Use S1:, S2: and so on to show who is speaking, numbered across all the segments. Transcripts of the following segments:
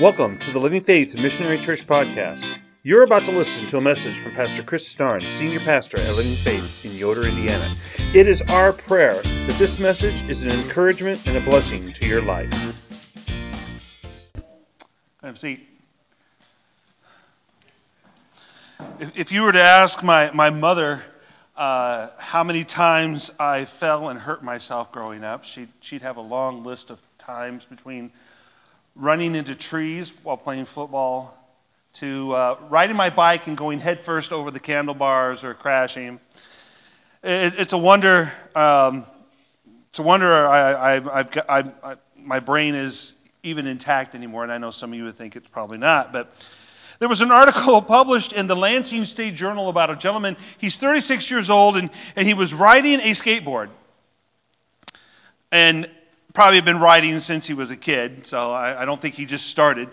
S1: Welcome to the Living Faith Missionary Church podcast. You're about to listen to a message from Pastor Chris Starn, Senior Pastor at Living Faith in Yoder, Indiana. It is our prayer that this message is an encouragement and a blessing to your life.
S2: Have a seat. If, if you were to ask my, my mother uh, how many times I fell and hurt myself growing up, she'd, she'd have a long list of times between running into trees while playing football, to uh, riding my bike and going headfirst over the handlebars or crashing. It, it's a wonder. Um, it's a wonder I, I, I've got, I, my brain is even intact anymore, and I know some of you would think it's probably not, but. There was an article published in the Lansing State Journal about a gentleman. He's 36 years old, and, and he was riding a skateboard. And probably been riding since he was a kid, so I, I don't think he just started.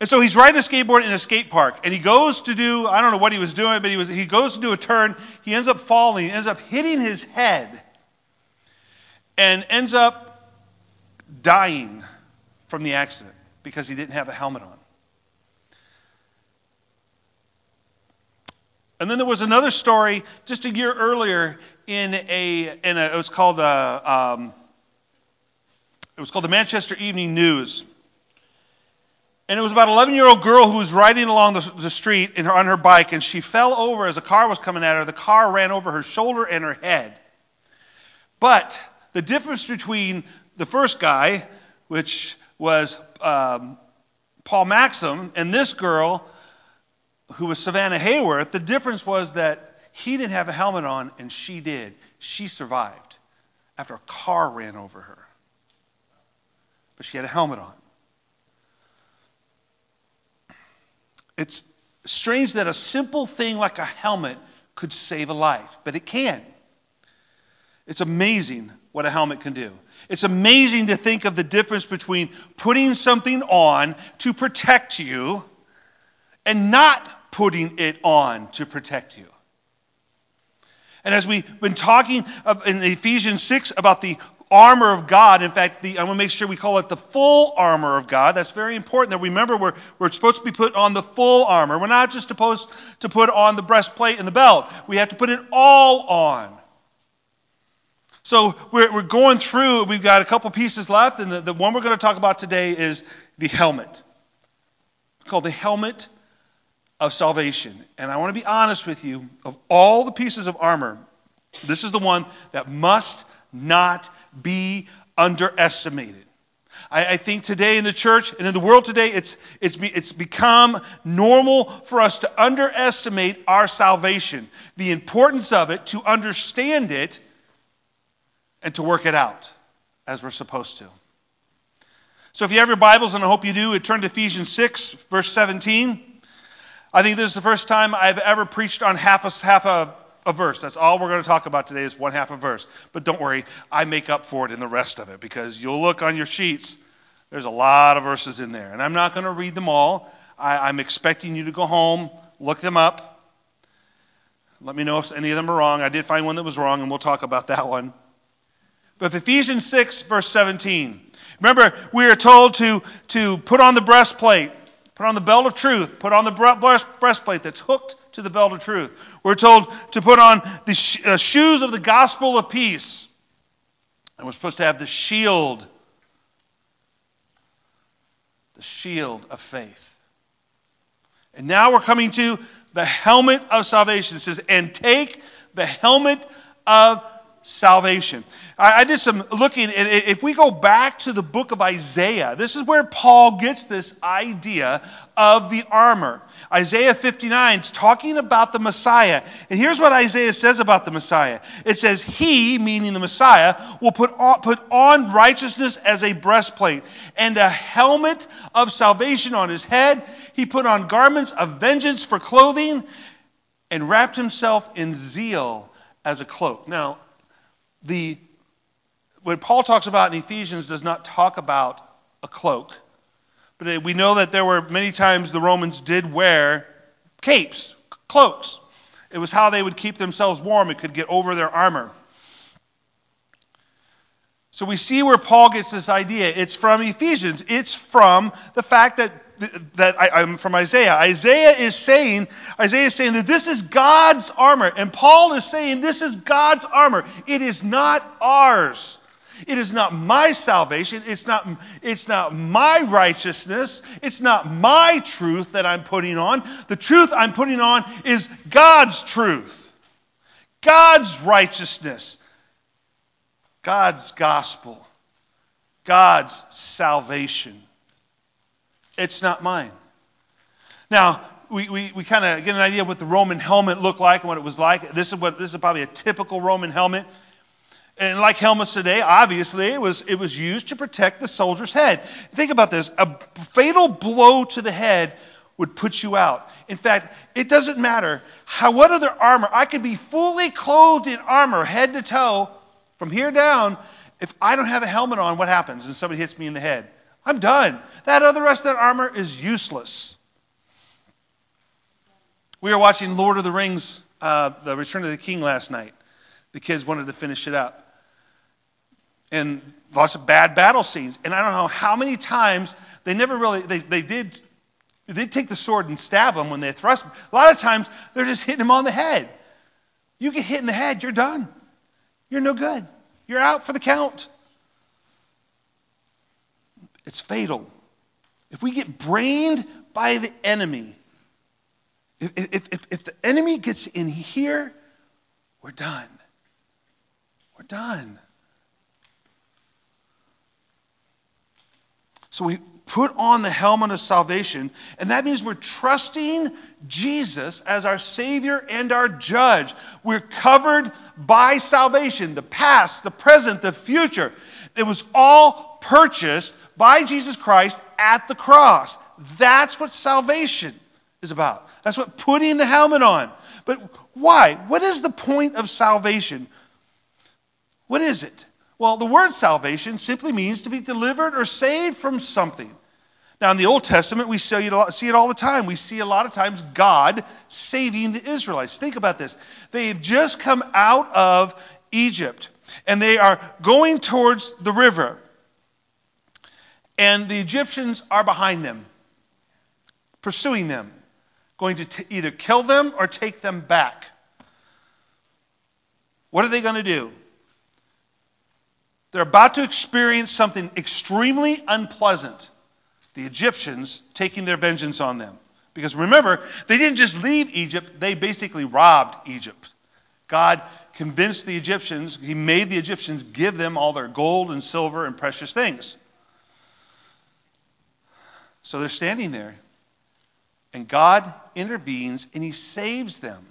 S2: And so he's riding a skateboard in a skate park, and he goes to do, I don't know what he was doing, but he, was, he goes to do a turn. He ends up falling, ends up hitting his head, and ends up dying from the accident because he didn't have a helmet on. And then there was another story just a year earlier in a, in a it was called a, um, it was called the Manchester Evening News. And it was about an 11 year old girl who was riding along the, the street her, on her bike, and she fell over as a car was coming at her. The car ran over her shoulder and her head. But the difference between the first guy, which was um, Paul Maxim, and this girl, who was Savannah Hayworth, the difference was that he didn't have a helmet on and she did. She survived after a car ran over her but she had a helmet on. It's strange that a simple thing like a helmet could save a life, but it can. It's amazing what a helmet can do. It's amazing to think of the difference between putting something on to protect you and not putting it on to protect you. And as we've been talking in Ephesians 6 about the armor of God. In fact, the, I want to make sure we call it the full armor of God. That's very important that we remember we're, we're supposed to be put on the full armor. We're not just supposed to put on the breastplate and the belt, we have to put it all on. So we're, we're going through, we've got a couple pieces left, and the, the one we're going to talk about today is the helmet. It's called the helmet of salvation. And I want to be honest with you, of all the pieces of armor, this is the one that must not be underestimated. I, I, think today in the church and in the world today, it's, it's, be, it's become normal for us to underestimate our salvation, the importance of it, to understand it, and to work it out as we're supposed to. So if you have your Bibles, and I hope you do, turn to Ephesians 6, verse 17. I think this is the first time I've ever preached on half a, half a a verse. That's all we're going to talk about today is one half a verse. But don't worry, I make up for it in the rest of it because you'll look on your sheets. There's a lot of verses in there. And I'm not going to read them all. I, am expecting you to go home, look them up. Let me know if any of them are wrong. I did find one that was wrong, and we'll talk about that one. But Ephesians 6, verse 17. Remember, we are told to, to put on the breastplate, put on the belt of truth, put on the breastplate that's hooked to the belt of truth. We're told to put on the sh- uh, shoes of the gospel of peace. And we're supposed to have the shield, the shield of faith. And now we're coming to the helmet of salvation. It says, and take the helmet of salvation. I, did some looking, and if we go back to the book of Isaiah, this is where Paul gets this idea of the armor. Isaiah 59 is talking about the Messiah. And here's what Isaiah says about the Messiah it says, He, meaning the Messiah, will put on, put on righteousness as a breastplate and a helmet of salvation on his head. He put on garments of vengeance for clothing and wrapped himself in zeal as a cloak. Now, the what Paul talks about in Ephesians does not talk about a cloak. But we know that there were many times the Romans did wear capes, cloaks. It was how they would keep themselves warm. It could get over their armor. So we see where Paul gets this idea. It's from Ephesians. It's from the fact that that I, am from Isaiah. Isaiah is saying, Isaiah is saying that this is God's armor, and Paul is saying this is God's armor. It is not ours. It is not my salvation. It's not, it's not my righteousness. It's not my truth that I'm putting on. The truth I'm putting on is God's truth, God's righteousness, God's gospel, God's salvation. It's not mine. Now, we, we, we kind of get an idea of what the Roman helmet looked like and what it was like. This is, what, this is probably a typical Roman helmet. And like helmets today, obviously, it was, it was used to protect the soldier's head. Think about this a fatal blow to the head would put you out. In fact, it doesn't matter how, what other armor. I could be fully clothed in armor, head to toe, from here down. If I don't have a helmet on, what happens? And somebody hits me in the head. I'm done. That other rest of that armor is useless. We were watching Lord of the Rings, uh, The Return of the King last night. The kids wanted to finish it up. And lots of bad battle scenes. And I don't know how many times they never really, they, they did they take the sword and stab him when they thrust. him. A lot of times they're just hitting him on the head. You get hit in the head, you're done. You're no good. You're out for the count. It's fatal. If we get brained by the enemy, if, if, if, the enemy gets in here, we're done. We're done. So we put on the helmet of salvation, and that means we're trusting Jesus as our Savior and our Judge. We're covered by salvation the past, the present, the future. It was all purchased by Jesus Christ at the cross. That's what salvation is about. That's what putting the helmet on. But why? What is the point of salvation? What is it? Well, the word salvation simply means to be delivered or saved from something. Now, in the Old Testament, we see it all the time. We see a lot of times God saving the Israelites. Think about this. They've just come out of Egypt, and they are going towards the river and the Egyptians are behind them, pursuing them, going to t- either kill them or take them back. What are they going to do? They're about to experience something extremely unpleasant. The Egyptians taking their vengeance on them. Because remember, they didn't just leave Egypt, they basically robbed Egypt. God convinced the Egyptians, He made the Egyptians give them all their gold and silver and precious things. So they're standing there, and God intervenes and he saves them.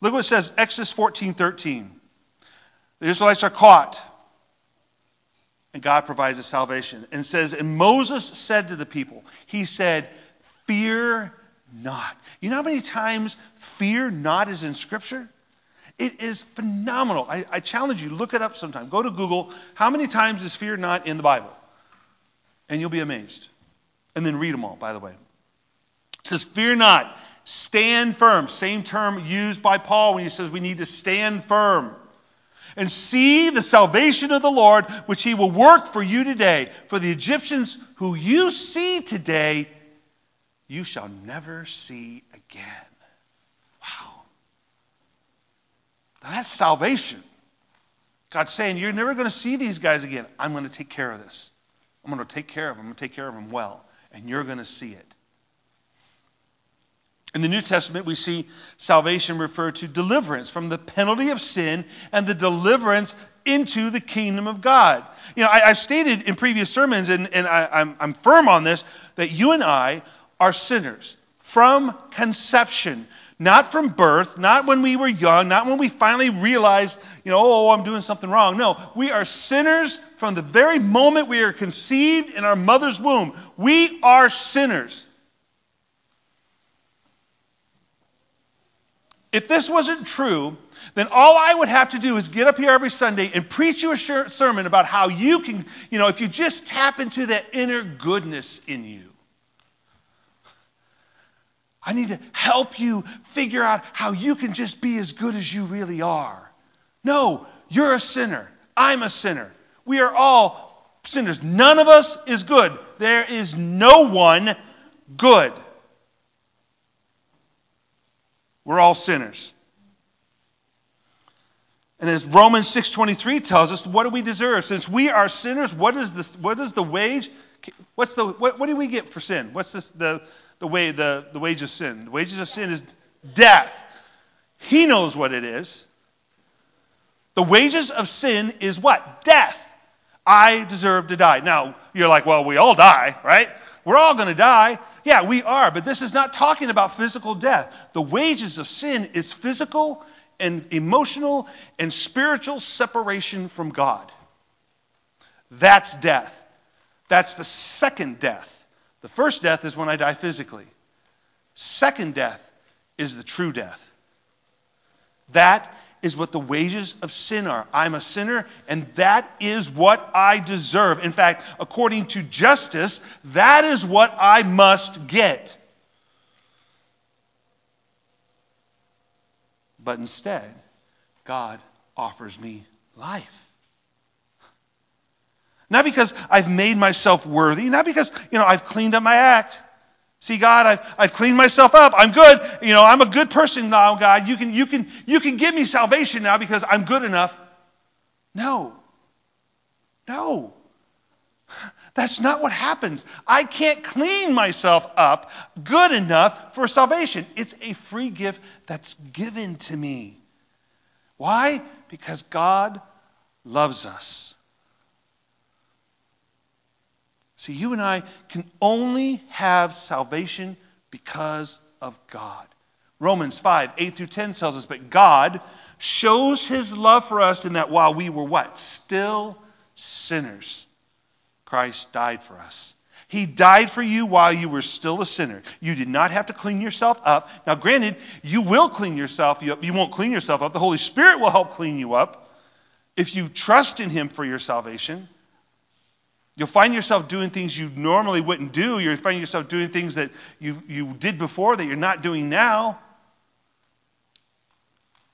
S2: Look what it says, Exodus 14 13. The Israelites are caught, and God provides a salvation. And says, And Moses said to the people, He said, Fear not. You know how many times fear not is in Scripture? It is phenomenal. I, I challenge you, look it up sometime. Go to Google. How many times is fear not in the Bible? And you'll be amazed. And then read them all, by the way. It says, Fear not, stand firm. Same term used by Paul when he says we need to stand firm. And see the salvation of the Lord, which he will work for you today. For the Egyptians who you see today, you shall never see again. Wow. Now that's salvation. God's saying, You're never going to see these guys again. I'm going to take care of this. I'm going to take care of them. I'm going to take care of them well and you're going to see it. In the New Testament, we see salvation referred to deliverance from the penalty of sin and the deliverance into the kingdom of God. You know, I, have stated in previous sermons, and, and I, I'm, I'm firm on this, that you and I are sinners from conception, not from birth, not when we were young, not when we finally realized, you know, oh, I'm doing something wrong. No, we are sinners from the very moment we are conceived in our mother's womb. We are sinners. If this wasn't true, then all I would have to do is get up here every Sunday and preach you a sermon about how you can, you know, if you just tap into that inner goodness in you. I need to help you figure out how you can just be as good as you really are. No, you're a sinner. I'm a sinner. We are all sinners. None of us is good. There is no one good. We're all sinners. And as Romans 6:23 tells us, what do we deserve? Since we are sinners, what is the what is the wage? What's the what, what do we get for sin? What's this, the the way the, the wage of sin? The wages of sin is death. He knows what it is. The wages of sin is what? Death. I deserve to die. Now, you're like, well, we all die, right? We're all going to die. Yeah, we are, but this is not talking about physical death. The wages of sin is physical and emotional and spiritual separation from God. That's death. That's the second death. The first death is when I die physically. Second death is the true death. That is what the wages of sin are. I'm a sinner, and that is what I deserve. In fact, according to justice, that is what I must get. But instead, God offers me life. Not because I've made myself worthy, not because, you know, I've cleaned up my act. See, God, I've, I've cleaned myself up. I'm good. You know, I'm a good person now, God. You can, you, can, you can give me salvation now because I'm good enough. No. No. That's not what happens. I can't clean myself up good enough for salvation. It's a free gift that's given to me. Why? Because God loves us. So you and I can only have salvation because of God. Romans 5, 8 through 10 tells us, but God shows his love for us in that while we were what? Still sinners, Christ died for us. He died for you while you were still a sinner. You did not have to clean yourself up. Now, granted, you will clean yourself up. You won't clean yourself up. The Holy Spirit will help clean you up if you trust in Him for your salvation. You'll find yourself doing things you normally wouldn't do. You'll find yourself doing things that you, you did before that you're not doing now.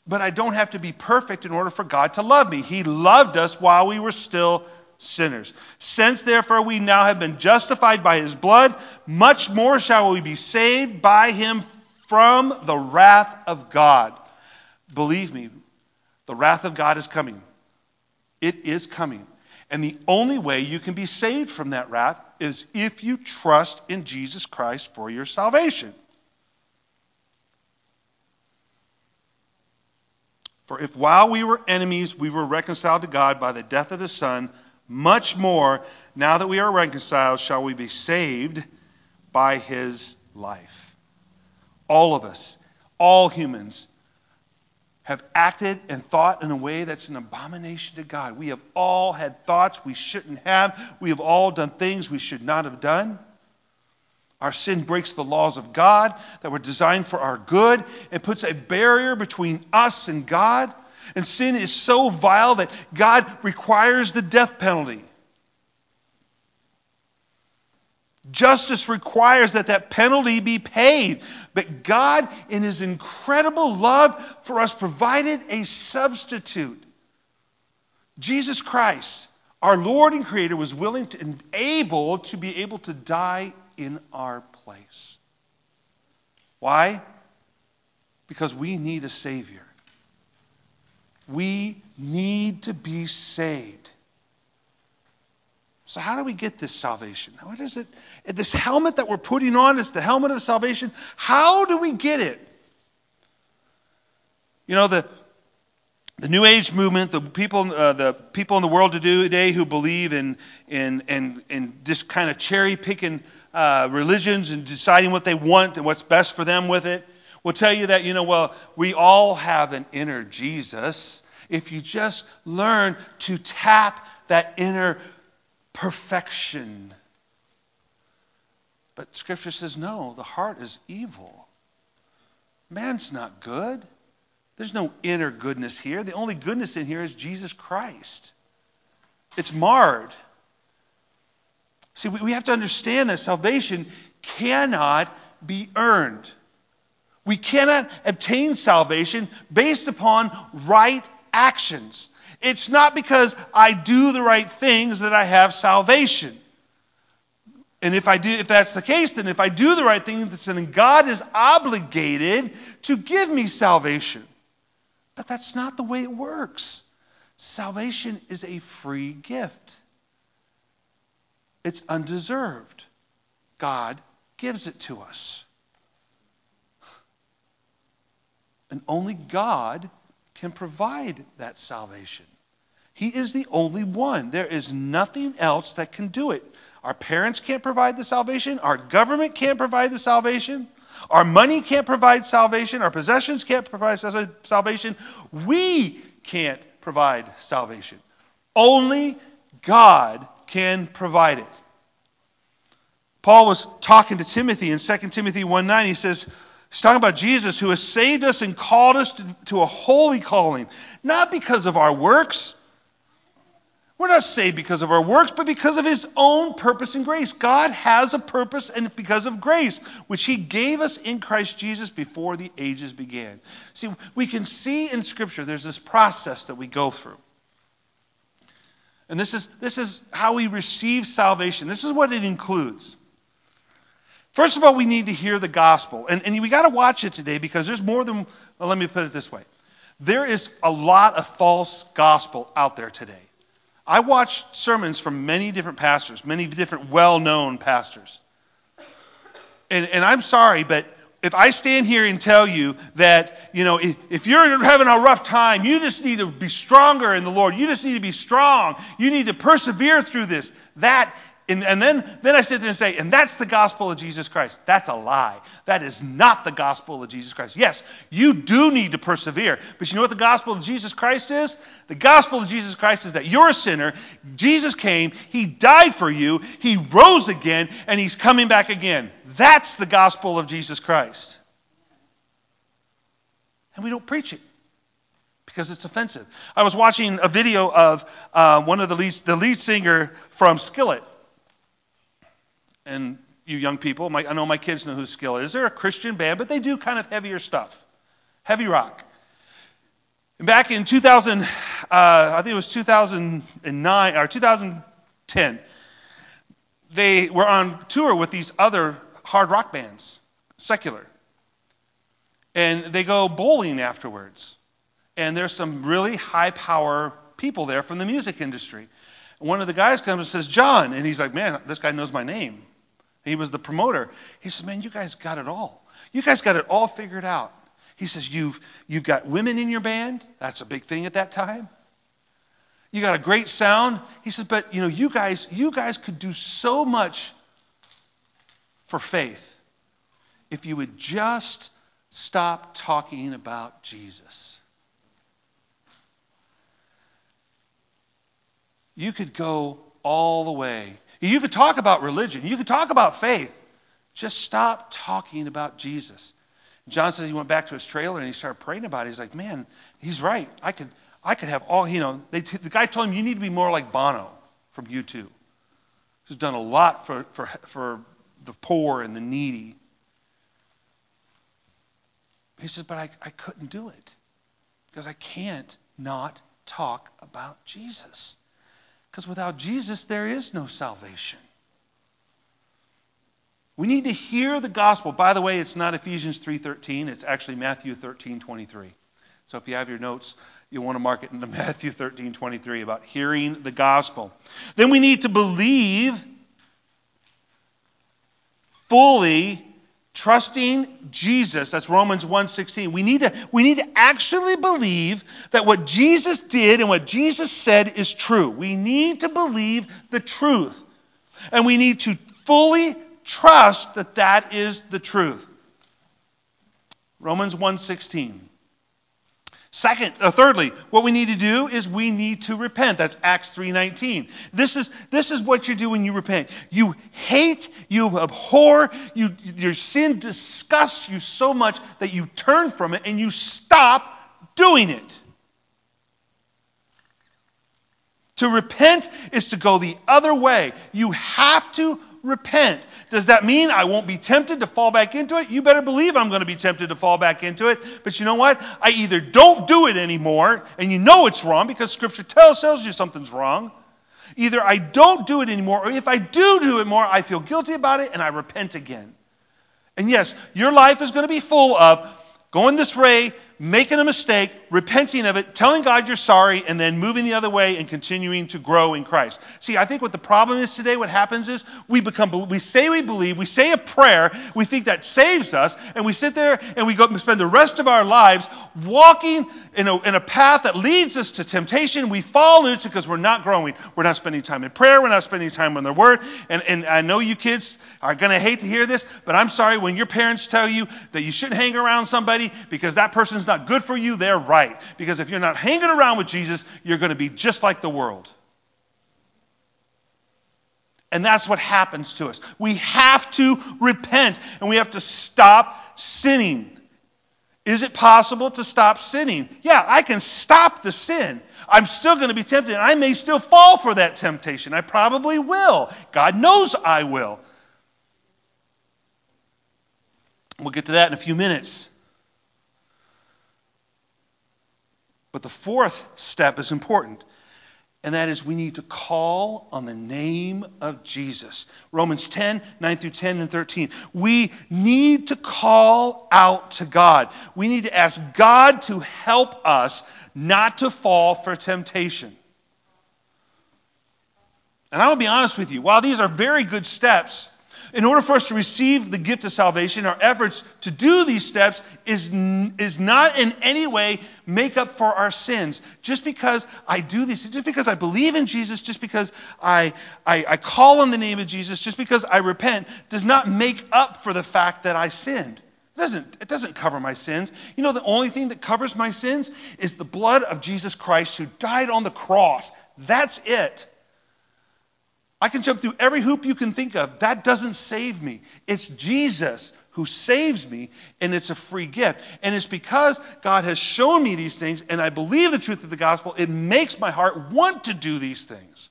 S2: But I don't have to be perfect in order for God to love me. He loved us while we were still sinners. Since therefore we now have been justified by his blood, much more shall we be saved by him from the wrath of God. Believe me, the wrath of God is coming. It is coming. And the only way you can be saved from that wrath is if you trust in Jesus Christ for your salvation. For if while we were enemies we were reconciled to God by the death of his Son, much more, now that we are reconciled, shall we be saved by his life. All of us, all humans, have acted and thought in a way that's an abomination to God. We have all had thoughts we shouldn't have. We have all done things we should not have done. Our sin breaks the laws of God that were designed for our good and puts a barrier between us and God. And sin is so vile that God requires the death penalty. Justice requires that that penalty be paid. But God, in His incredible love for us, provided a substitute. Jesus Christ, our Lord and Creator, was willing to, and able to be able to die in our place. Why? Because we need a Savior. We need to be saved. So, how do we get this salvation? What is it? This helmet that we're putting on is the helmet of salvation. How do we get it? You know, the, the New Age movement, the people, uh, the people in the world today who believe in, in, in, in just kind of cherry picking uh, religions and deciding what they want and what's best for them with it, will tell you that, you know, well, we all have an inner Jesus. If you just learn to tap that inner perfection. But Scripture says no, the heart is evil. Man's not good. There's no inner goodness here. The only goodness in here is Jesus Christ. It's marred. See, we have to understand that salvation cannot be earned. We cannot obtain salvation based upon right actions. It's not because I do the right things that I have salvation. And if I do, if that's the case, then if I do the right things, then God is obligated to give me salvation. But that's not the way it works. Salvation is a free gift. It's undeserved. God gives it to us. And only God can provide that salvation. He is the only one. There is nothing else that can do it. Our parents can't provide the salvation. Our government can't provide the salvation. Our money can't provide salvation. Our possessions can't provide salvation. We can't provide salvation. Only God can provide it. Paul was talking to Timothy in 2 Timothy 1 9. He says, He's talking about Jesus who has saved us and called us to, to, a holy calling, not because of our works. We're not saved because of our works, but because of his own purpose and grace. God has a purpose and because of grace, which he gave us in Christ Jesus before the ages began. See, we can see in Scripture there's this process that we go through. And this is, this is how we receive salvation. This is what it includes. First of all, we need to hear the gospel. And, and we got to watch it today because there's more than, well, let me put it this way. There is a lot of false gospel out there today. I watch sermons from many different pastors, many different well known pastors. And, and I'm sorry, but if I stand here and tell you that, you know, if, if, you're having a rough time, you just need to be stronger in the Lord. You just need to be strong. You need to persevere through this. That and, and, then, then I sit there and say, and that's the gospel of Jesus Christ. That's a lie. That is not the gospel of Jesus Christ. Yes, you do need to persevere. But you know what the gospel of Jesus Christ is? The gospel of Jesus Christ is that you're a sinner. Jesus came. He died for you. He rose again, and he's coming back again. That's the gospel of Jesus Christ. And we don't preach it because it's offensive. I was watching a video of uh, one of the lead, the lead singer from Skillet and you young people, my, I know my kids know who Skillet is. They're a Christian band, but they do kind of heavier stuff, heavy rock. And back in 2000, uh, I think it was 2009 or 2010, they were on tour with these other hard rock bands, secular. And they go bowling afterwards. And there's some really high power people there from the music industry. One of the guys comes and says, John. And he's like, man, this guy knows my name. He was the promoter. He says, Man, you guys got it all. You guys got it all figured out. He says, You've, you've got women in your band. That's a big thing at that time. You got a great sound. He says, But you know, you guys, you guys could do so much for faith if you would just stop talking about Jesus. You could go all the way you could talk about religion. You could talk about faith. Just stop talking about Jesus. John says he went back to his trailer and he started praying about it. He's like, man, he's right. I could, I could have all, you know, they, the guy told him, you need to be more like Bono from U2. who's done a lot for, for, for the poor and the needy. He says, but I, I couldn't do it because I can't not talk about Jesus. Because without Jesus, there is no salvation. We need to hear the gospel. By the way, it's not Ephesians 3:13, it's actually Matthew 13:23. So if you have your notes, you'll want to mark it into Matthew 13:23 about hearing the gospel. Then we need to believe fully trusting Jesus, that's Romans 1:16. We need to we need to actually believe that what Jesus did and what Jesus said is true. We need to believe the truth. And we need to fully trust that that is the truth. Romans 1:16. Second, uh, thirdly, what we need to do is we need to repent. That's Acts 3:19. This is this is what you do when you repent. You hate, you abhor, you, your sin disgusts you so much that you turn from it and you stop doing it. To repent is to go the other way. You have to repent. Does that mean I won't be tempted to fall back into it? You better believe I'm going to be tempted to fall back into it. But you know what? I either don't do it anymore, and you know it's wrong because Scripture tells, tells you something's wrong. Either I don't do it anymore, or if I do do it more, I feel guilty about it and I repent again. And yes, your life is going to be full of going this way, making a mistake, repenting of it, telling God you're sorry, and then moving the other way and continuing to grow in Christ. See, I think what the problem is today, what happens is we become, we say we believe, we say a prayer, we think that saves us, and we sit there and we go and spend the rest of our lives walking in a, in a path that leads us to temptation. We fall into because we're not growing. We're not spending time in prayer. We're not spending time on the Word. And, and I know you kids are going to hate to hear this, but I'm sorry when your parents tell you that you shouldn't hang around somebody because that person's not good for you, they're right. Because if you're not hanging around with Jesus, you're going to be just like the world. And that's what happens to us. We have to repent and we have to stop sinning. Is it possible to stop sinning? Yeah, I can stop the sin. I'm still going to be tempted. I may still fall for that temptation. I probably will. God knows I will. We'll get to that in a few minutes. But the fourth step is important, and that is we need to call on the name of Jesus. Romans 10, 9 through 10 and 13. We need to call out to God. We need to ask God to help us not to fall for temptation. And I will be honest with you, while these are very good steps, in order for us to receive the gift of salvation, our efforts to do these steps is, is not in any way make up for our sins. Just because I do these, just because I believe in Jesus, just because I, I, I call on the name of Jesus, just because I repent, does not make up for the fact that I sinned. It doesn't, it doesn't cover my sins. You know, the only thing that covers my sins is the blood of Jesus Christ who died on the cross. That's it. I can jump through every hoop you can think of. That doesn't save me. It's Jesus who saves me, and it's a free gift. And it's because God has shown me these things, and I believe the truth of the gospel, it makes my heart want to do these things.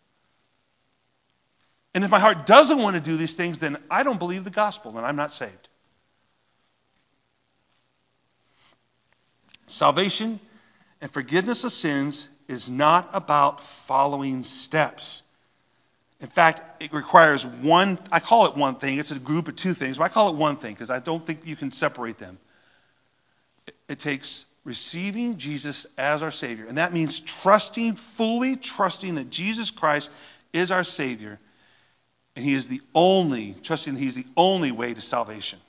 S2: And if my heart doesn't want to do these things, then I don't believe the gospel, and I'm not saved. Salvation and forgiveness of sins is not about following steps. In fact, it requires one, I call it one thing. It's a group of two things, but I call it one thing because I don't think you can separate them. It, it takes receiving Jesus as our Savior. And that means trusting, fully trusting that Jesus Christ is our Savior. And He is the only, trusting that He's the only way to salvation.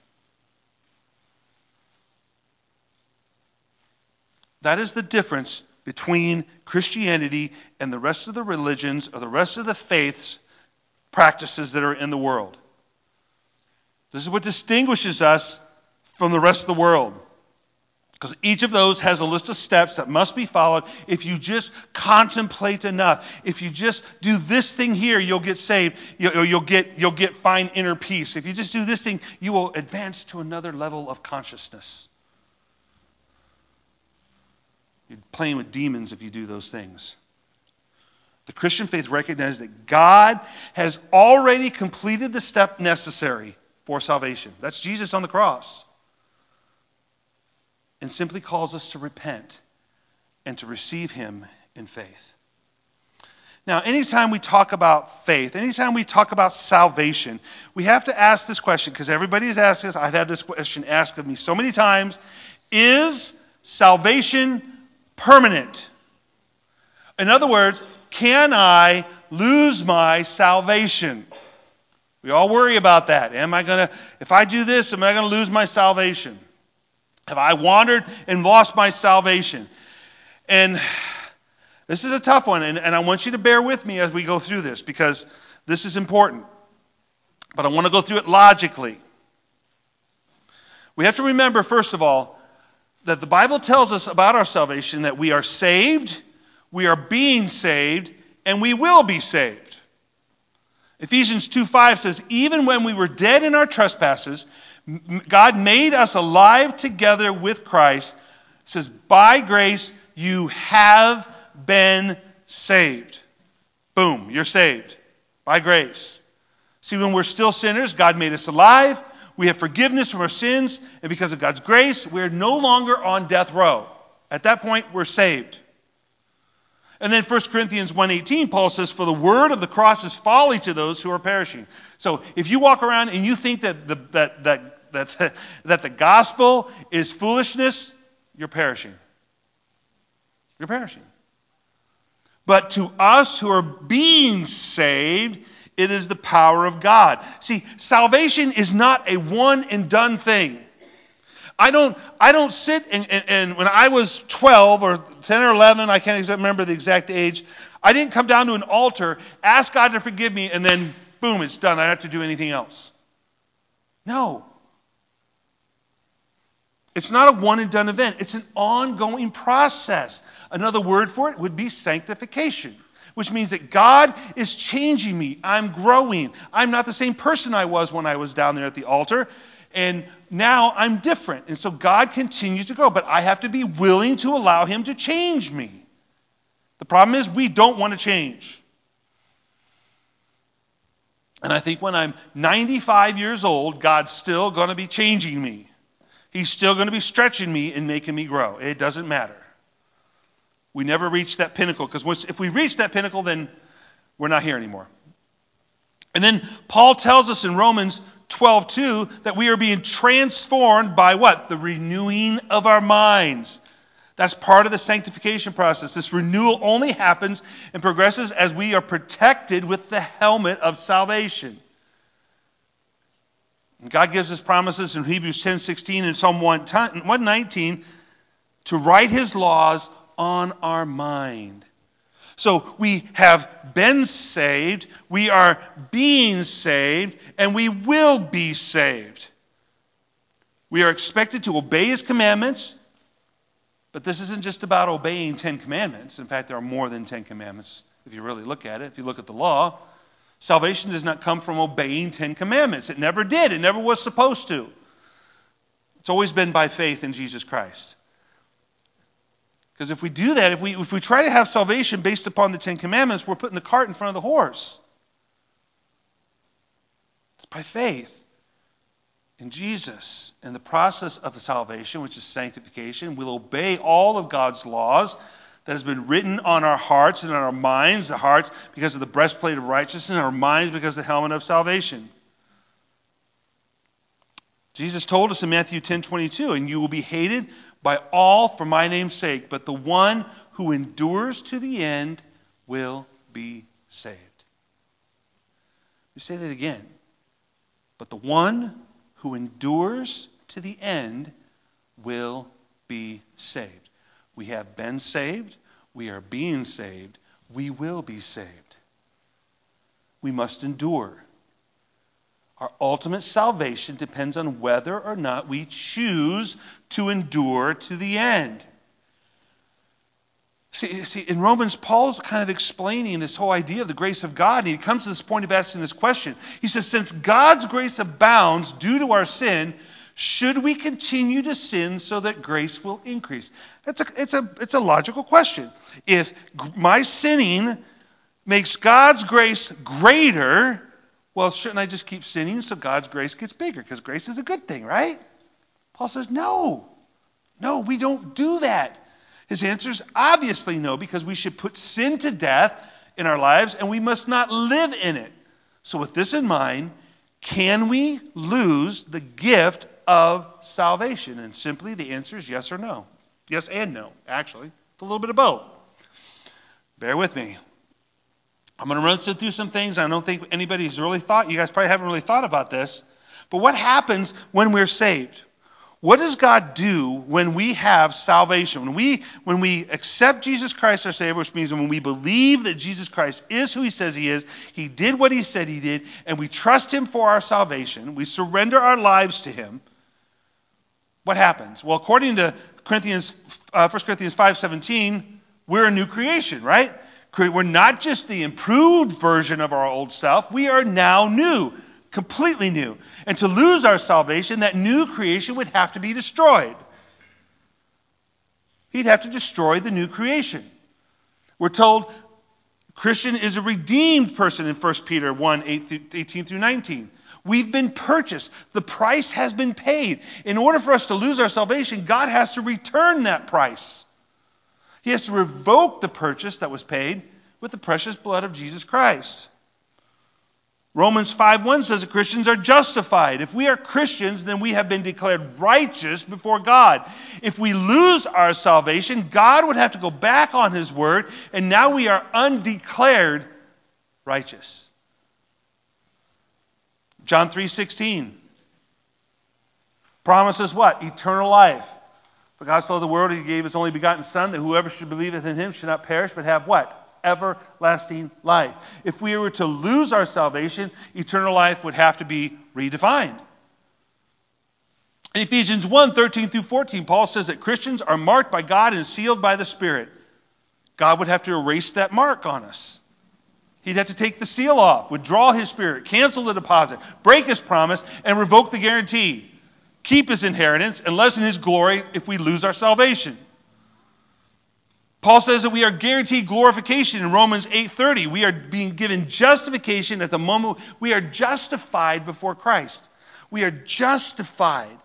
S2: That is the difference between Christianity and the rest of the religions or the rest of the faiths practices that are in the world. This is what distinguishes us from the rest of the world. Because each of those has a list of steps that must be followed. If you just contemplate enough, if you just do this thing here, you'll get saved. You'll get, you'll get fine inner peace. If you just do this thing, you will advance to another level of consciousness. You're playing with demons if you do those things. The Christian faith recognizes that God has already completed the step necessary for salvation. That's Jesus on the cross. And simply calls us to repent and to receive Him in faith. Now, anytime we talk about faith, anytime we talk about salvation, we have to ask this question because everybody has asked us. I've had this question asked of me so many times Is salvation permanent. In other words, can I lose my salvation? We all worry about that. Am I going to, if I do this, am I going to lose my salvation? Have I wandered and lost my salvation? And this is a tough one, and, and I want you to bear with me as we go through this because this is important. But I want to go through it logically. We have to remember, first of all, that the Bible tells us about our salvation that we are saved, we are being saved, and we will be saved. Ephesians 2:5 says, Even when we were dead in our trespasses, God made us alive together with Christ. It says, By grace you have been saved. Boom, you're saved. By grace. See, when we're still sinners, God made us alive. We have forgiveness from our sins, and because of God's grace, we're no longer on death row. At that point, we're saved. And then 1 Corinthians 1:18 Paul says for the word of the cross is folly to those who are perishing. So if you walk around and you think that the, that, that, that, that the gospel is foolishness, you're perishing. You're perishing. But to us who are being saved, it is the power of God. See, salvation is not a one and done thing. I don't, I don't sit and, and, and, when I was 12 or 10 or 11, I can't remember the exact age, I didn't come down to an altar, ask God to forgive me, and then boom, it's done. I don't have to do anything else. No. It's not a one and done event, it's an ongoing process. Another word for it would be sanctification, which means that God is changing me. I'm growing. I'm not the same person I was when I was down there at the altar. And now I'm different. And so God continues to grow, but I have to be willing to allow Him to change me. The problem is we don't want to change. And I think when I'm 95 years old, God's still going to be changing me. He's still going to be stretching me and making me grow. It doesn't matter. We never reach that pinnacle because if we reach that pinnacle, then we're not here anymore. And then Paul tells us in Romans 12:2 that we are being transformed by what? The renewing of our minds. That's part of the sanctification process. This renewal only happens and progresses as we are protected with the helmet of salvation. God gives us promises in Hebrews 10:16 and Psalm 119 to write his laws on our mind. So we have been saved, we are being saved, and we will be saved. We are expected to obey His commandments, but this isn't just about obeying Ten Commandments. In fact, there are more than Ten Commandments if you really look at it, if you look at the law. Salvation does not come from obeying Ten Commandments. It never did, it never was supposed to. It's always been by faith in Jesus Christ. Because if we do that, if we, if we try to have salvation based upon the Ten Commandments, we're putting the cart in front of the horse. It's by faith in Jesus and the process of salvation, which is sanctification. We'll obey all of God's laws that has been written on our hearts and on our minds, the hearts because of the breastplate of righteousness, and our minds because of the helmet of salvation. Jesus told us in Matthew 10:22, and you will be hated by all for my name's sake, but the one who endures to the end will be saved. We say that again. But the one who endures to the end will be saved. We have been saved. We are being saved. We will be saved. We must endure. Our ultimate salvation depends on whether or not we choose to endure to the end. See, see, in Romans, Paul's kind of explaining this whole idea of the grace of God, and he comes to this point of asking this question. He says, Since God's grace abounds due to our sin, should we continue to sin so that grace will increase? That's a, it's, a, it's a logical question. If my sinning makes God's grace greater, well, shouldn't I just keep sinning so God's grace gets bigger? Because grace is a good thing, right? Paul says, no. No, we don't do that. His answer is obviously no, because we should put sin to death in our lives and we must not live in it. So, with this in mind, can we lose the gift of salvation? And simply the answer is yes or no. Yes and no, actually. It's a little bit of both. Bear with me. I'm going to run through some things. I don't think anybody's really thought, you guys probably haven't really thought about this. But what happens when we're saved? What does God do when we have salvation? When we, when we accept Jesus Christ our Savior, which means when we believe that Jesus Christ is who He says He is, He did what He said He did, and we trust Him for our salvation, we surrender our lives to Him, what happens? Well, according to Corinthians, uh, 1 Corinthians 5.17, we're a new creation, right? We're not just the improved version of our old self, we are now new, completely new. And to lose our salvation, that new creation would have to be destroyed. He'd have to destroy the new creation. We're told Christian is a redeemed person in 1 Peter 1 18 through 19. We've been purchased. The price has been paid. In order for us to lose our salvation, God has to return that price. He has to revoke the purchase that was paid with the precious blood of Jesus Christ. Romans 5:1 says that Christians are justified. If we are Christians, then we have been declared righteous before God. If we lose our salvation, God would have to go back on his word, and now we are undeclared righteous. John 3:16 promises what? Eternal life. For God so loved the world, he gave his only begotten Son, that whoever should believeth in him should not perish, but have what? everlasting life. If we were to lose our salvation, eternal life would have to be redefined. In Ephesians 1 13 through 14, Paul says that Christians are marked by God and sealed by the Spirit. God would have to erase that mark on us. He'd have to take the seal off, withdraw his spirit, cancel the deposit, break his promise, and revoke the guarantee. Keep his inheritance and lessen his glory if we lose our salvation. Paul says that we are guaranteed glorification in Romans 8:30. We are being given justification at the moment we are justified before Christ. We are justified.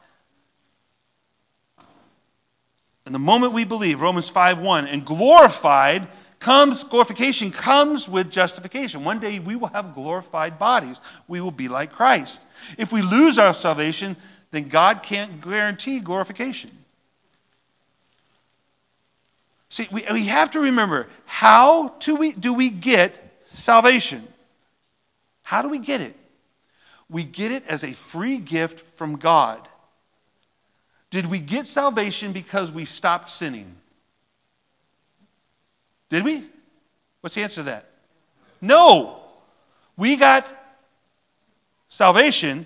S2: And the moment we believe, Romans 5:1, and glorified comes glorification comes with justification. One day we will have glorified bodies. We will be like Christ. If we lose our salvation, then God can't guarantee glorification. See, we, we have to remember how do we, do we get salvation? How do we get it? We get it as a free gift from God. Did we get salvation because we stopped sinning? Did we? What's the answer to that? No. We got salvation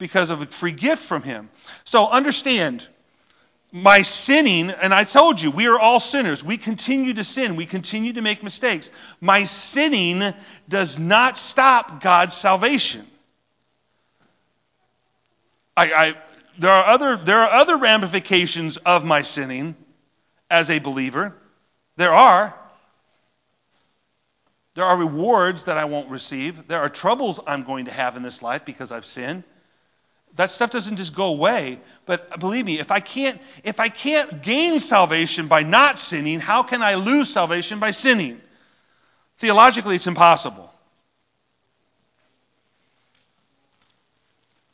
S2: because of a free gift from Him. So understand my sinning, and I told you, we are all sinners. We continue to sin. We continue to make mistakes. My sinning does not stop God's salvation. I, I, there, are other, there are other ramifications of my sinning as a believer. There are. There are rewards that I won't receive. There are troubles I'm going to have in this life because I've sinned. That stuff doesn't just go away. But believe me, if I can't if I can't gain salvation by not sinning, how can I lose salvation by sinning? Theologically, it's impossible.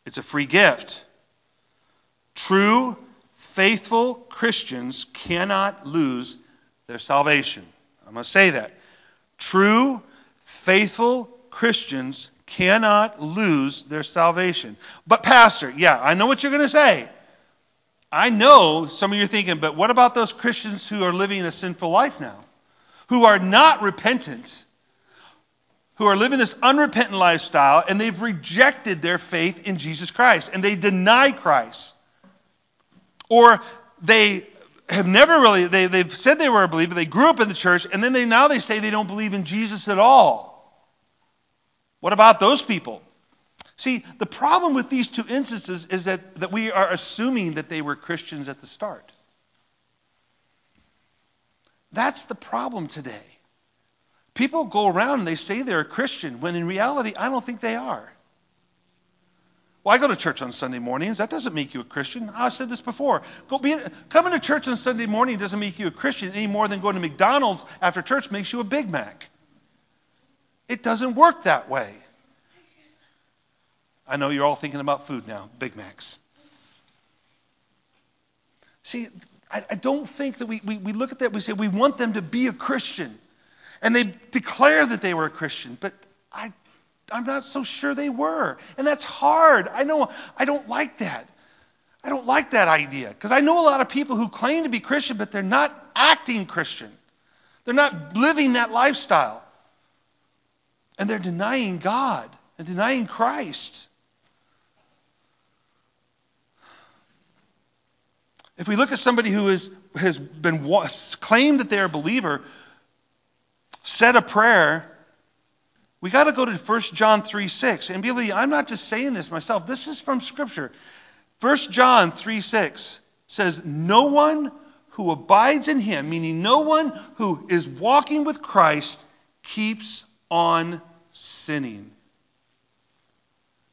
S2: It's a free gift. True, faithful Christians cannot lose their salvation. I'm going to say that. True, faithful Christians cannot lose their salvation. But, Pastor, yeah, I know what you're going to say. I know some of you are thinking, but what about those Christians who are living a sinful life now? Who are not repentant, who are living this unrepentant lifestyle, and they've rejected their faith in Jesus Christ, and they deny Christ. Or they have never really, they, they've said they were a believer, they grew up in the church, and then they now they say they don't believe in Jesus at all. What about those people? See, the problem with these two instances is that, that we are assuming that they were Christians at the start. That's the problem today. People go around and they say they're a Christian when in reality, I don't think they are. Well, I go to church on Sunday mornings. That doesn't make you a Christian. I've said this before. Go be, coming to church on Sunday morning doesn't make you a Christian any more than going to McDonald's after church makes you a Big Mac. It doesn't work that way. I know you're all thinking about food now, Big Macs. See, I, I don't think that we, we, we look at that, we say we want them to be a Christian. And they declare that they were a Christian, but I, I'm not so sure they were. And that's hard. I know I don't like that. I don't like that idea because I know a lot of people who claim to be Christian, but they're not acting Christian. They're not living that lifestyle. And they're denying God and denying Christ. If we look at somebody who is, has been claimed that they're a believer, said a prayer, we got to go to 1 John 3 6. And believe I'm not just saying this myself, this is from Scripture. 1 John 3 6 says, No one who abides in him, meaning no one who is walking with Christ, keeps on sinning.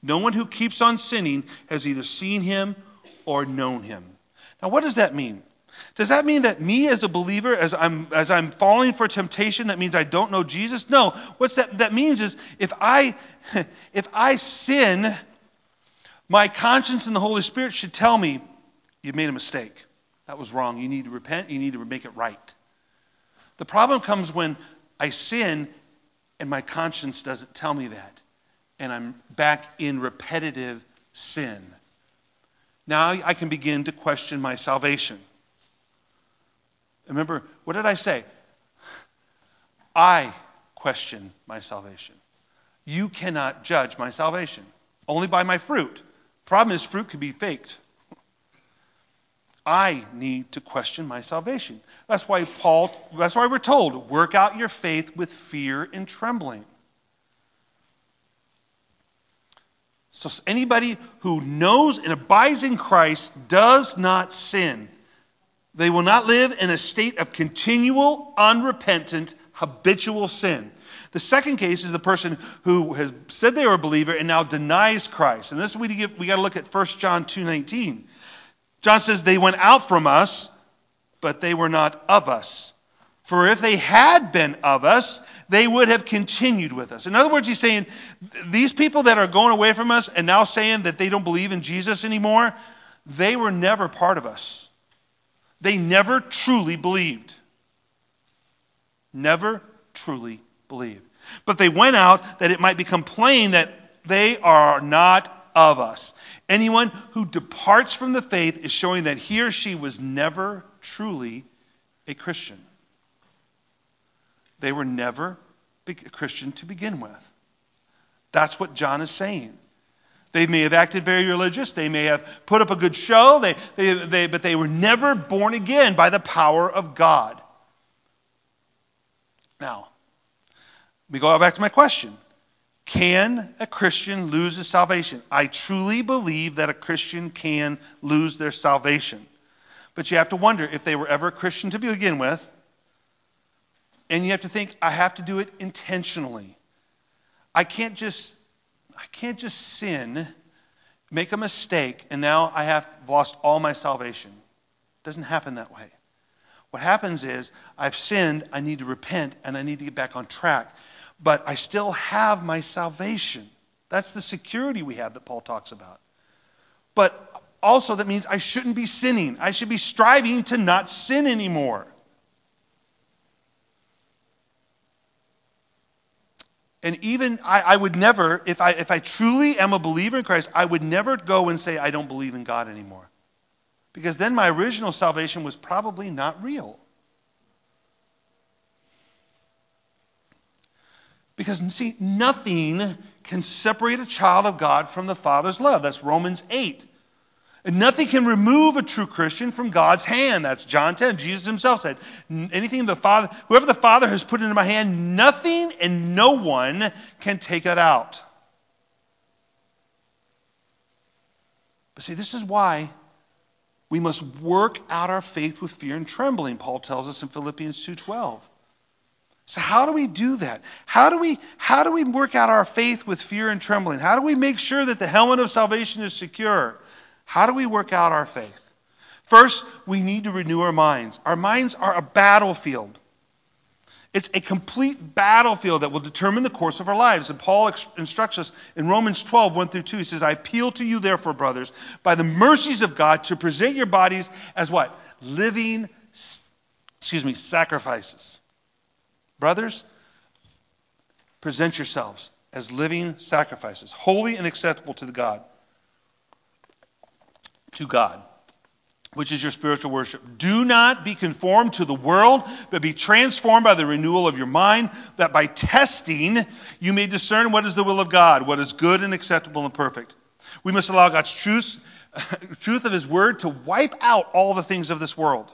S2: No one who keeps on sinning has either seen him or known him. Now, what does that mean? Does that mean that me as a believer, as I'm as I'm falling for temptation, that means I don't know Jesus? No. What's that that means is if I if I sin, my conscience and the Holy Spirit should tell me, you made a mistake. That was wrong. You need to repent, you need to make it right. The problem comes when I sin and my conscience doesn't tell me that. And I'm back in repetitive sin. Now I can begin to question my salvation. Remember, what did I say? I question my salvation. You cannot judge my salvation, only by my fruit. Problem is, fruit can be faked. I need to question my salvation. That's why Paul, that's why we're told, work out your faith with fear and trembling. So anybody who knows and abides in Christ does not sin. They will not live in a state of continual, unrepentant, habitual sin. The second case is the person who has said they were a believer and now denies Christ. And this we, we got to look at 1 John 2:19. John says they went out from us, but they were not of us. For if they had been of us, they would have continued with us. In other words, he's saying these people that are going away from us and now saying that they don't believe in Jesus anymore, they were never part of us. They never truly believed. Never truly believed. But they went out that it might become plain that they are not of us. Anyone who departs from the faith is showing that he or she was never truly a Christian. They were never a Christian to begin with. That's what John is saying. They may have acted very religious. They may have put up a good show. They, they, they, but they were never born again by the power of God. Now, me go back to my question. Can a Christian lose his salvation? I truly believe that a Christian can lose their salvation. But you have to wonder if they were ever a Christian to begin with. And you have to think, I have to do it intentionally. I can't just I can't just sin, make a mistake, and now I have lost all my salvation. It doesn't happen that way. What happens is I've sinned, I need to repent, and I need to get back on track. But I still have my salvation. That's the security we have that Paul talks about. But also, that means I shouldn't be sinning. I should be striving to not sin anymore. And even I, I, would never, if I, if I truly am a believer in Christ, I would never go and say, I don't believe in God anymore. Because then my original salvation was probably not real. Because, see, nothing can separate a child of God from the Father's love. That's Romans 8. And nothing can remove a true Christian from God's hand. That's John 10. Jesus himself said, anything the Father, whoever the Father has put into my hand, nothing and no one can take it out. But see, this is why we must work out our faith with fear and trembling, Paul tells us in Philippians 2:12. So how do we do that? How do we how do we work out our faith with fear and trembling? How do we make sure that the helmet of salvation is secure? How do we work out our faith? First, we need to renew our minds. Our minds are a battlefield. It's a complete battlefield that will determine the course of our lives. And Paul instructs us in Romans 12, 1 through 2. He says, I appeal to you, therefore, brothers, by the mercies of God, to present your bodies as what? Living, excuse me, sacrifices. Brothers, present yourselves as living sacrifices, holy and acceptable to the God to God, which is your spiritual worship. Do not be conformed to the world, but be transformed by the renewal of your mind, that by testing you may discern what is the will of God, what is good and acceptable and perfect. We must allow God's truth, truth of His Word to wipe out all the things of this world.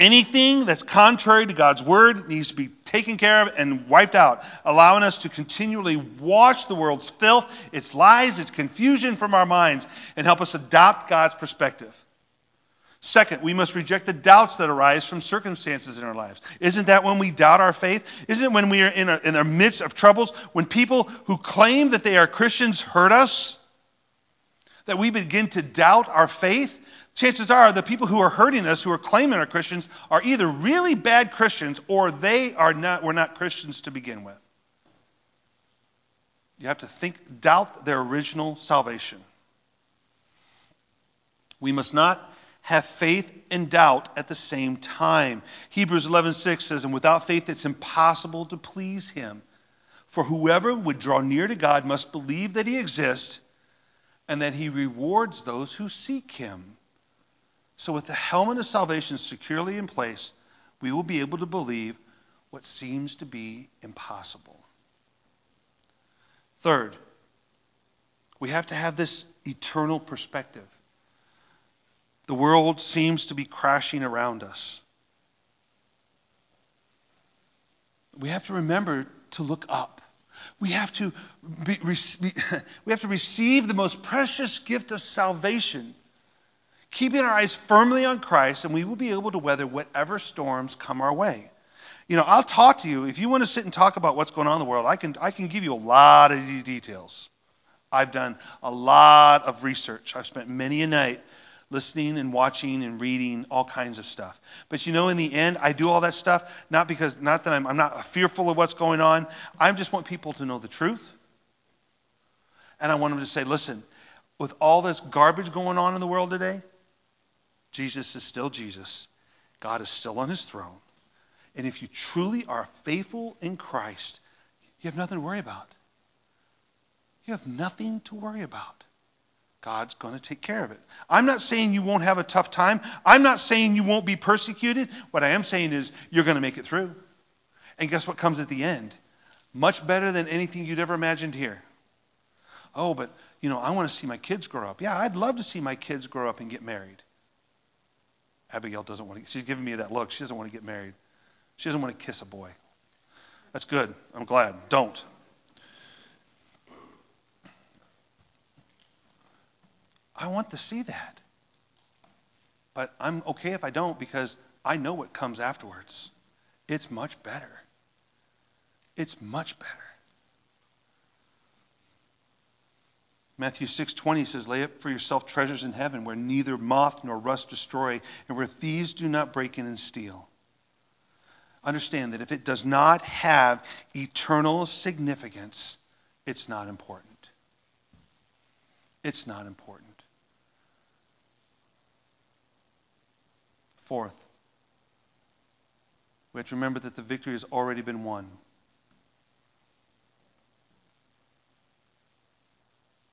S2: Anything that's contrary to God's word needs to be taken care of and wiped out, allowing us to continually wash the world's filth, its lies, its confusion from our minds, and help us adopt God's perspective. Second, we must reject the doubts that arise from circumstances in our lives. Isn't that when we doubt our faith? Isn't it when we are in our, in our midst of troubles, when people who claim that they are Christians hurt us, that we begin to doubt our faith? Chances are the people who are hurting us, who are claiming are Christians, are either really bad Christians or they are not, were not Christians to begin with. You have to think, doubt their original salvation. We must not have faith and doubt at the same time. Hebrews 11:6 says, "And without faith it's impossible to please him. For whoever would draw near to God must believe that he exists and that he rewards those who seek him." So with the helmet of salvation securely in place, we will be able to believe what seems to be impossible. Third, we have to have this eternal perspective. The world seems to be crashing around us. We have to remember to look up. We have to, be, we have to receive the most precious gift of salvation, keeping our eyes firmly on Christ, and we will be able to weather whatever storms come our way. You know, I'll talk to you. If you want to sit and talk about what's going on in the world, I can, I can give you a lot of details. I've done a lot of research. I've spent many a night listening and watching and reading all kinds of stuff. But you know, in the end, I do all that stuff not because, not that I'm, I'm not fearful of what's going on. I just want people to know the truth. And I want them to say, listen, with all this garbage going on in the world today, Jesus is still Jesus. God is still on his throne. And if you truly are faithful in Christ, you have nothing to worry about. You have nothing to worry about. God's going to take care of it. I'm not saying you won't have a tough time. I'm not saying you won't be persecuted. What I am saying is you're going to make it through. And guess what comes at the end? Much better than anything you'd ever imagined here. Oh, but, you know, I want to see my kids grow up. Yeah, I'd love to see my kids grow up and get married. Abigail doesn't want to. She's giving me that look. She doesn't want to get married. She doesn't want to kiss a boy. That's good. I'm glad. Don't. I want to see that. But I'm okay if I don't because I know what comes afterwards. It's much better. It's much better. Matthew 6:20 says, "Lay up for yourself treasures in heaven where neither moth nor rust destroy and where thieves do not break in and steal." understand that if it does not have eternal significance, it's not important. It's not important. Fourth, we have to remember that the victory has already been won.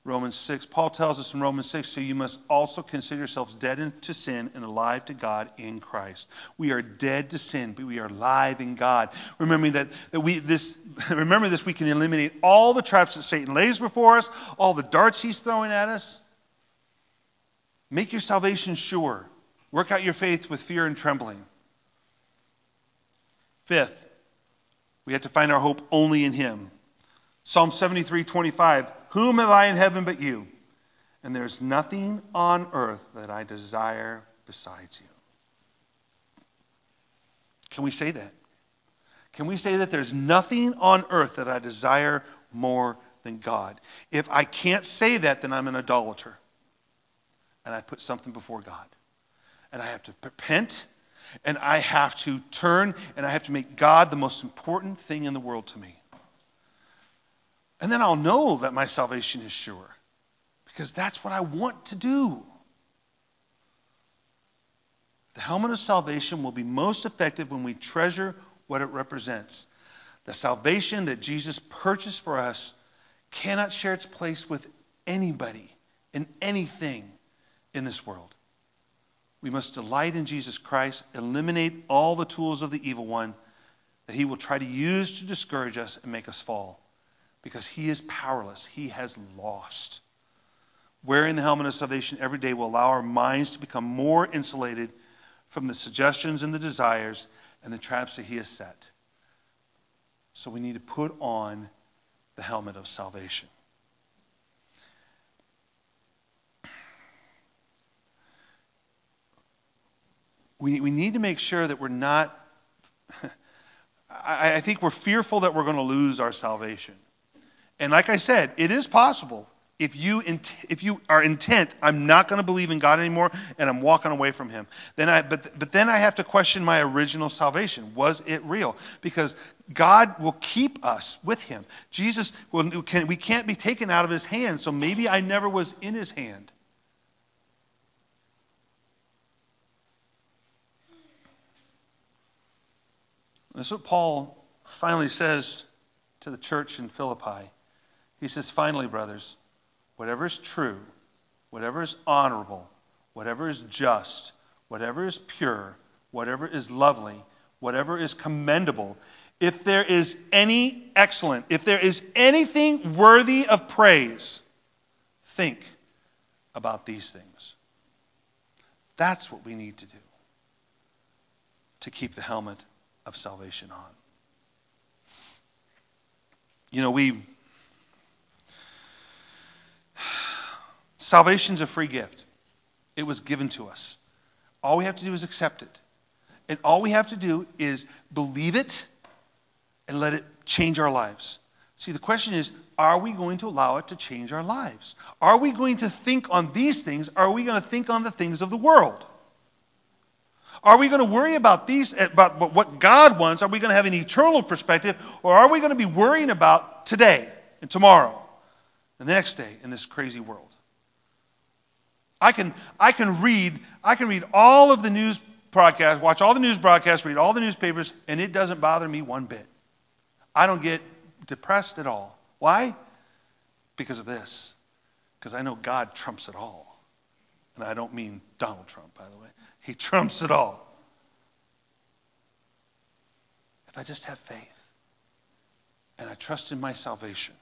S2: Romans 6. Paul tells us in Romans 6, so you must also consider yourselves dead to sin and alive to God in Christ. We are dead to sin, but we are alive in God. Remembering that, that we this remember this, we can eliminate all the traps that Satan lays before us, all the darts he's throwing at us. Make your salvation sure. Work out your faith with fear and trembling. Fifth, we have to find our hope only in him. Psalm 73:25 whom have I in heaven but you? And there's nothing on earth that I desire besides you. Can we say that? Can we say that there's nothing on earth that I desire more than God? If I can't say that, then I'm an idolater. And I put something before God. And I have to repent, and I have to turn, and I have to make God the most important thing in the world to me. And then I'll know that my salvation is sure because that's what I want to do. The helmet of salvation will be most effective when we treasure what it represents. The salvation that Jesus purchased for us cannot share its place with anybody and anything in this world. We must delight in Jesus Christ, eliminate all the tools of the evil one that he will try to use to discourage us and make us fall because he is powerless. He has lost. Wearing the helmet of salvation every day will allow our minds to become more insulated from the suggestions and the desires and the traps that he has set. So we need to put on the helmet of salvation. we, we need to make sure that we're not, I, I think we're fearful that we're going to lose our salvation. And like I said, it is possible. If you, int- if you are intent, I'm not going to believe in God anymore, and I'm walking away from Him. Then I, but, but then I have to question my original salvation. Was it real? Because God will keep us with Him. Jesus, will, can, we can't be taken out of His hand, so maybe I never was in His hand. This is what Paul finally says to the church in Philippi. He says, Finally, brothers, whatever is true, whatever is honorable, whatever is just, whatever is pure, whatever is lovely, whatever is commendable, if there is any excellent, if there is anything worthy of praise, think about these things. That's what we need to do to keep the helmet of salvation on. You know, we Salvation's a free gift. It was given to us. All we have to do is accept it. And all we have to do is believe it and let it change our lives. See, the question is are we going to allow it to change our lives? Are we going to think on these things? Are we going to think on the things of the world? Are we going to worry about these about what God wants? Are we going to have an eternal perspective or are we going to be worrying about today and tomorrow and the next day in this crazy world? I can, I can read I can read all of the news broadcasts, watch all the news broadcasts, read all the newspapers, and it doesn't bother me one bit. I don't get depressed at all. Why? Because of this. Because I know God trumps it all. And I don't mean Donald Trump, by the way. He trumps it all. If I just have faith and I trust in my salvation,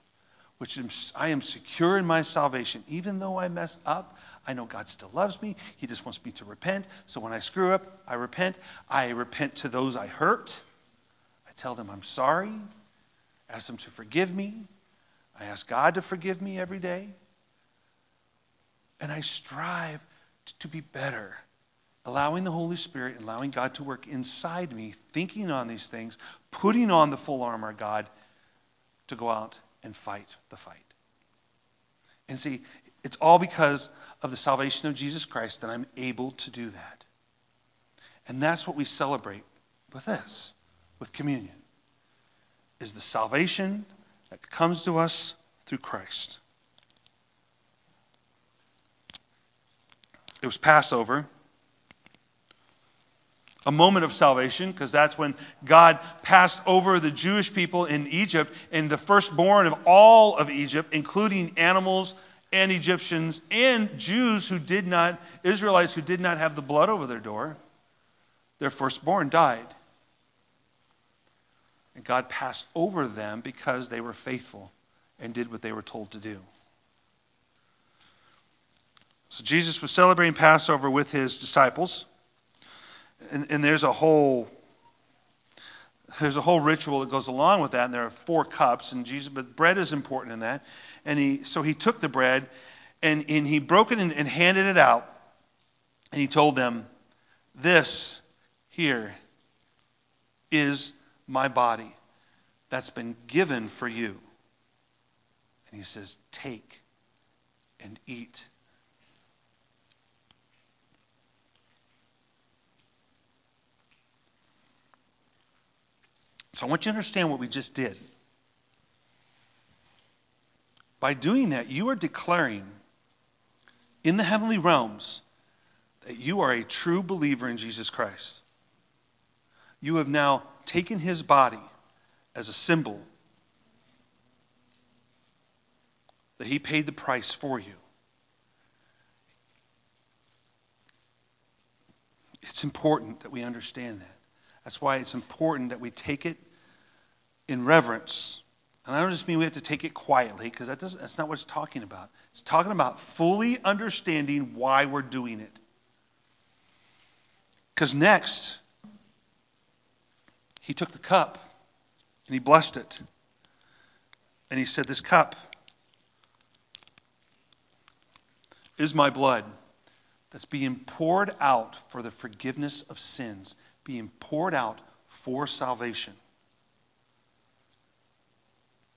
S2: which I am secure in my salvation, even though I mess up, I know God still loves me. He just wants me to repent. So when I screw up, I repent. I repent to those I hurt. I tell them I'm sorry. ask them to forgive me. I ask God to forgive me every day. And I strive to be better, allowing the Holy Spirit, allowing God to work inside me, thinking on these things, putting on the full armor of God to go out and fight the fight. And see, it's all because of the salvation of Jesus Christ that I'm able to do that. And that's what we celebrate with this, with communion, is the salvation that comes to us through Christ. It was Passover, a moment of salvation, because that's when God passed over the Jewish people in Egypt, and the firstborn of all of Egypt, including animals and Egyptians and Jews who did not, Israelites who did not have the blood over their door, their firstborn died. And God passed over them because they were faithful and did what they were told to do. So Jesus was celebrating Passover with his disciples. And, and there's a whole there's a whole ritual that goes along with that, and there are four cups, and Jesus, but bread is important in that. And he, so he took the bread and, and he broke it and, and handed it out. And he told them, This here is my body that's been given for you. And he says, Take and eat. So I want you to understand what we just did. By doing that, you are declaring in the heavenly realms that you are a true believer in Jesus Christ. You have now taken his body as a symbol that he paid the price for you. It's important that we understand that. That's why it's important that we take it in reverence and I don't just mean we have to take it quietly, because that that's not what it's talking about. It's talking about fully understanding why we're doing it. Because next, he took the cup and he blessed it. And he said, This cup is my blood that's being poured out for the forgiveness of sins, being poured out for salvation.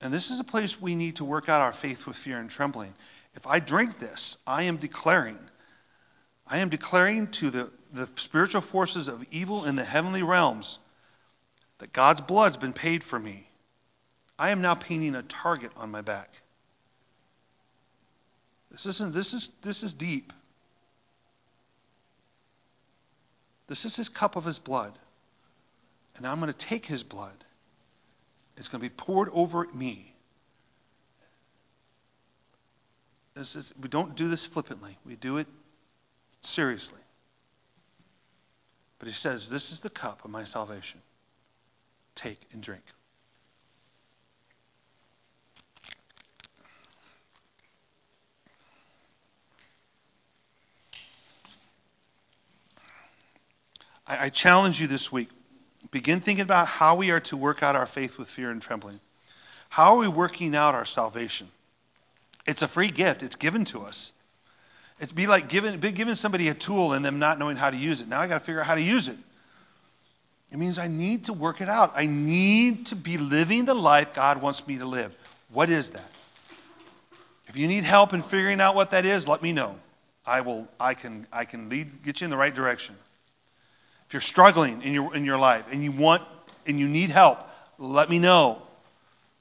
S2: And this is a place we need to work out our faith with fear and trembling. If I drink this, I am declaring, I am declaring to the, the spiritual forces of evil in the heavenly realms that God's blood's been paid for me. I am now painting a target on my back. This isn't this is this is deep. This is his cup of his blood. And I'm going to take his blood. It's going to be poured over me. This is, we don't do this flippantly. We do it seriously. But he says, This is the cup of my salvation. Take and drink. I challenge you this week. Begin thinking about how we are to work out our faith with fear and trembling. How are we working out our salvation? It's a free gift. It's given to us. It'd be like giving, giving somebody a tool and them not knowing how to use it. Now I got to figure out how to use it. It means I need to work it out. I need to be living the life God wants me to live. What is that? If you need help in figuring out what that is, let me know. I will. I can. I can lead, get you in the right direction. If you're struggling in your, in your life and you want and you need help, let me know.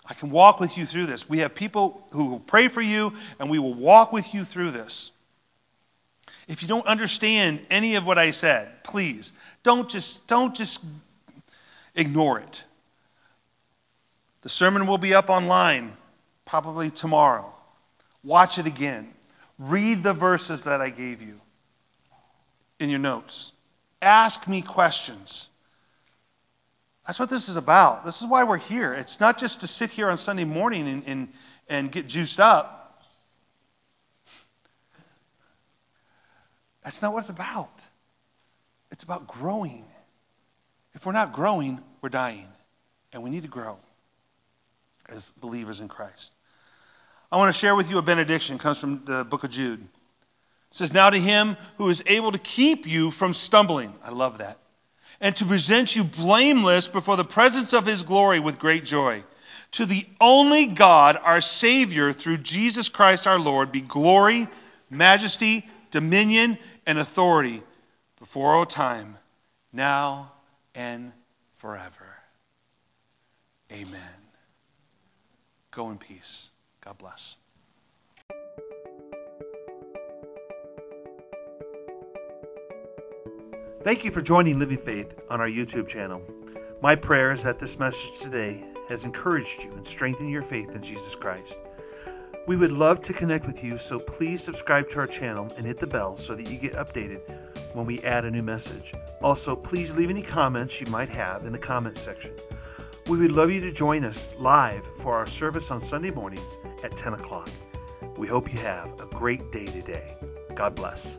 S2: I can walk with you through this. We have people who will pray for you, and we will walk with you through this. If you don't understand any of what I said, please don't just don't just ignore it. The sermon will be up online probably tomorrow. Watch it again. Read the verses that I gave you in your notes. Ask me questions. That's what this is about. This is why we're here. It's not just to sit here on Sunday morning and, and, and get juiced up. That's not what it's about. It's about growing. If we're not growing, we're dying. And we need to grow as believers in Christ. I want to share with you a benediction. It comes from the book of Jude. Says, Now to him who is able to keep you from stumbling. I love that. And to present you blameless before the presence of his glory with great joy. To the only God, our Savior, through Jesus Christ our Lord, be glory, majesty, dominion, and authority before all time, now and forever. Amen. Go in peace. God bless. Thank you for joining Living Faith on our YouTube channel. My prayer is that this message today has encouraged you and strengthened your faith in Jesus Christ. We would love to connect with you, so please subscribe to our channel and hit the bell so that you get updated when we add a new message. Also, please leave any comments you might have in the comments section. We would love you to join us live for our service on Sunday mornings at 10 o'clock. We hope you have a great day today. God bless.